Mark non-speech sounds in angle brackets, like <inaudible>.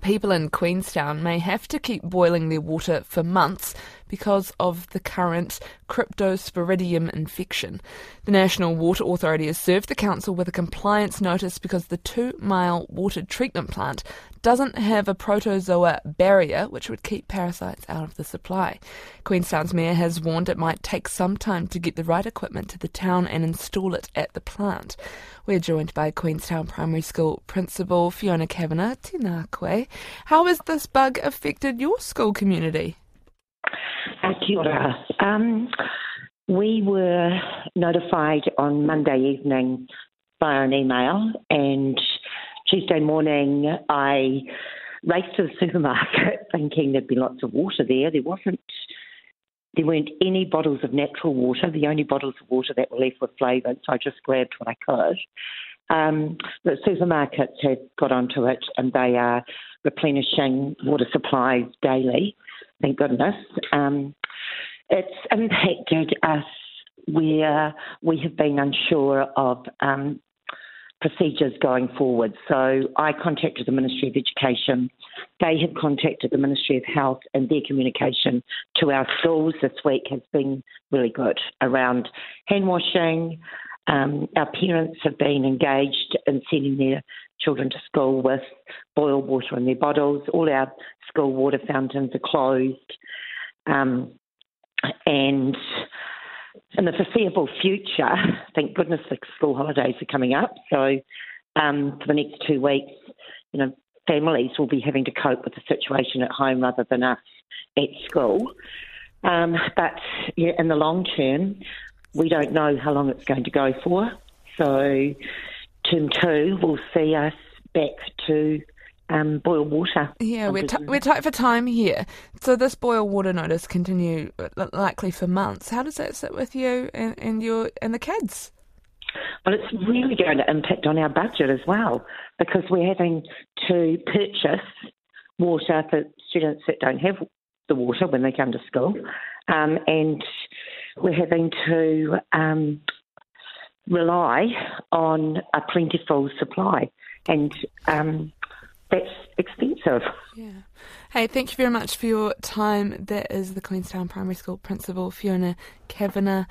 People in Queenstown may have to keep boiling their water for months because of the current cryptosporidium infection. The National Water Authority has served the council with a compliance notice because the two mile water treatment plant doesn't have a protozoa barrier which would keep parasites out of the supply. Queenstown's mayor has warned it might take some time to get the right equipment to the town and install it at the plant. We're joined by Queenstown Primary School Principal Fiona Cavanagh. Tēnā koe. How has this bug affected your school community? Kia ora. Um, we were notified on Monday evening via an email, and Tuesday morning I raced to the <laughs> supermarket thinking there'd be lots of water there. There wasn't. There weren't any bottles of natural water. The only bottles of water that were left were flavoured, so I just grabbed what I could. Um, the supermarkets have got onto it and they are replenishing water supplies daily, thank goodness. Um, it's impacted us where we have been unsure of um, procedures going forward. So I contacted the Ministry of Education. They have contacted the Ministry of Health, and their communication to our schools this week has been really good around hand washing, um, our parents have been engaged in sending their children to school with boiled water in their bottles. All our school water fountains are closed. Um, and in the foreseeable future, thank goodness the school holidays are coming up. So um, for the next two weeks, you know, families will be having to cope with the situation at home rather than us at school. Um, but yeah, in the long term, we don't know how long it's going to go for. So, term two will see us back to um, boil water. Yeah, we're, t- we're tight for time here. So this boil water notice continue uh, likely for months. How does that sit with you and, and your and the kids? Well, it's really going to impact on our budget as well because we're having to purchase water for students that don't have the water when they come to school, um, and we're having to um, rely on a plentiful supply, and um, that's expensive. Yeah. Hey, thank you very much for your time. That is the Queenstown Primary School Principal, Fiona Cavanagh.